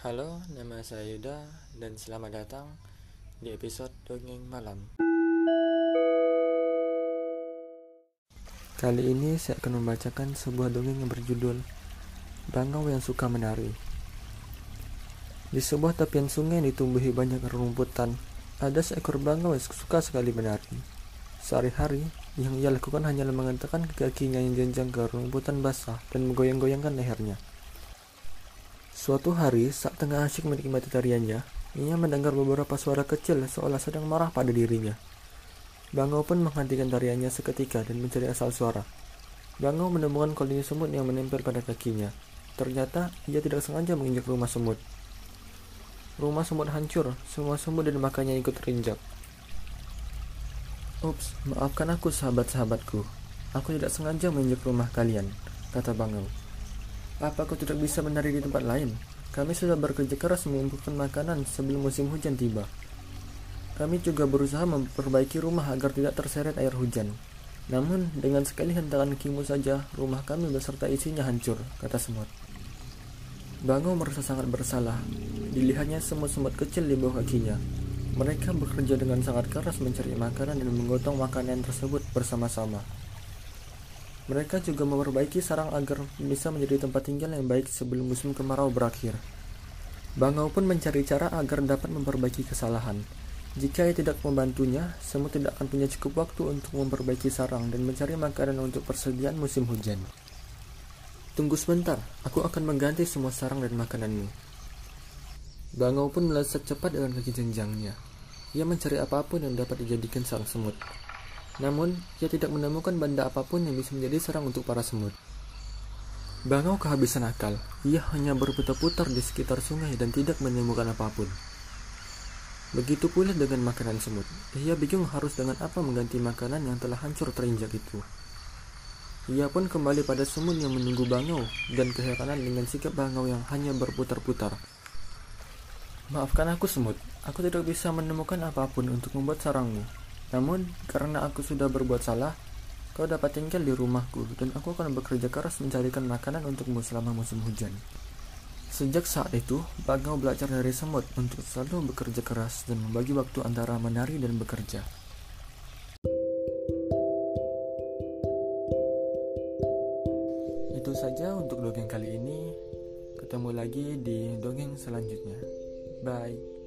Halo, nama saya Yuda dan selamat datang di episode Dongeng Malam. Kali ini saya akan membacakan sebuah dongeng yang berjudul Bangau yang suka menari. Di sebuah tepian sungai yang ditumbuhi banyak rumputan, ada seekor bangau yang suka sekali menari. Sehari-hari, yang ia lakukan hanyalah mengatakan kakinya yang jenjang ke rumputan basah dan menggoyang-goyangkan lehernya. Suatu hari, saat tengah asyik menikmati tariannya, ia mendengar beberapa suara kecil seolah sedang marah pada dirinya. Bangau pun menghentikan tariannya seketika dan mencari asal suara. Bangau menemukan koloni semut yang menempel pada kakinya. Ternyata ia tidak sengaja menginjak rumah semut. Rumah semut hancur, semua semut dan makannya ikut terinjak. Ups, maafkan aku sahabat-sahabatku. Aku tidak sengaja menginjak rumah kalian, kata Bangau. Apa kau tidak bisa menari di tempat lain? Kami sudah bekerja keras mengumpulkan makanan sebelum musim hujan tiba. Kami juga berusaha memperbaiki rumah agar tidak terseret air hujan. Namun, dengan sekali hentakan kimu saja, rumah kami beserta isinya hancur, kata semut. Bango merasa sangat bersalah. Dilihatnya semut-semut kecil di bawah kakinya. Mereka bekerja dengan sangat keras mencari makanan dan menggotong makanan tersebut bersama-sama. Mereka juga memperbaiki sarang agar bisa menjadi tempat tinggal yang baik sebelum musim kemarau berakhir. Bangau pun mencari cara agar dapat memperbaiki kesalahan. Jika ia tidak membantunya, semut tidak akan punya cukup waktu untuk memperbaiki sarang dan mencari makanan untuk persediaan musim hujan. Tunggu sebentar, aku akan mengganti semua sarang dan makananmu. Bangau pun melesat cepat dengan kaki jenjangnya. Ia mencari apa pun yang dapat dijadikan sarang semut. Namun, ia tidak menemukan benda apa pun yang bisa menjadi serang untuk para semut. Bangau kehabisan akal. Ia hanya berputar-putar di sekitar sungai dan tidak menemukan apa pun. Begitu pula dengan makanan semut. Ia bingung harus dengan apa mengganti makanan yang telah hancur terinjak itu. Ia pun kembali pada semut yang menunggu bangau dan keheranan dengan sikap bangau yang hanya berputar-putar. Maafkan aku semut, aku tidak bisa menemukan apa pun untuk membuat sarangmu. Namun, karena aku sudah berbuat salah, kau dapat tinggal di rumahku dan aku akan bekerja keras mencarikan makanan untukmu selama musim hujan. Sejak saat itu, Bangau belajar dari semut untuk selalu bekerja keras dan membagi waktu antara menari dan bekerja. Itu saja untuk dongeng kali ini. Ketemu lagi di dongeng selanjutnya. Bye.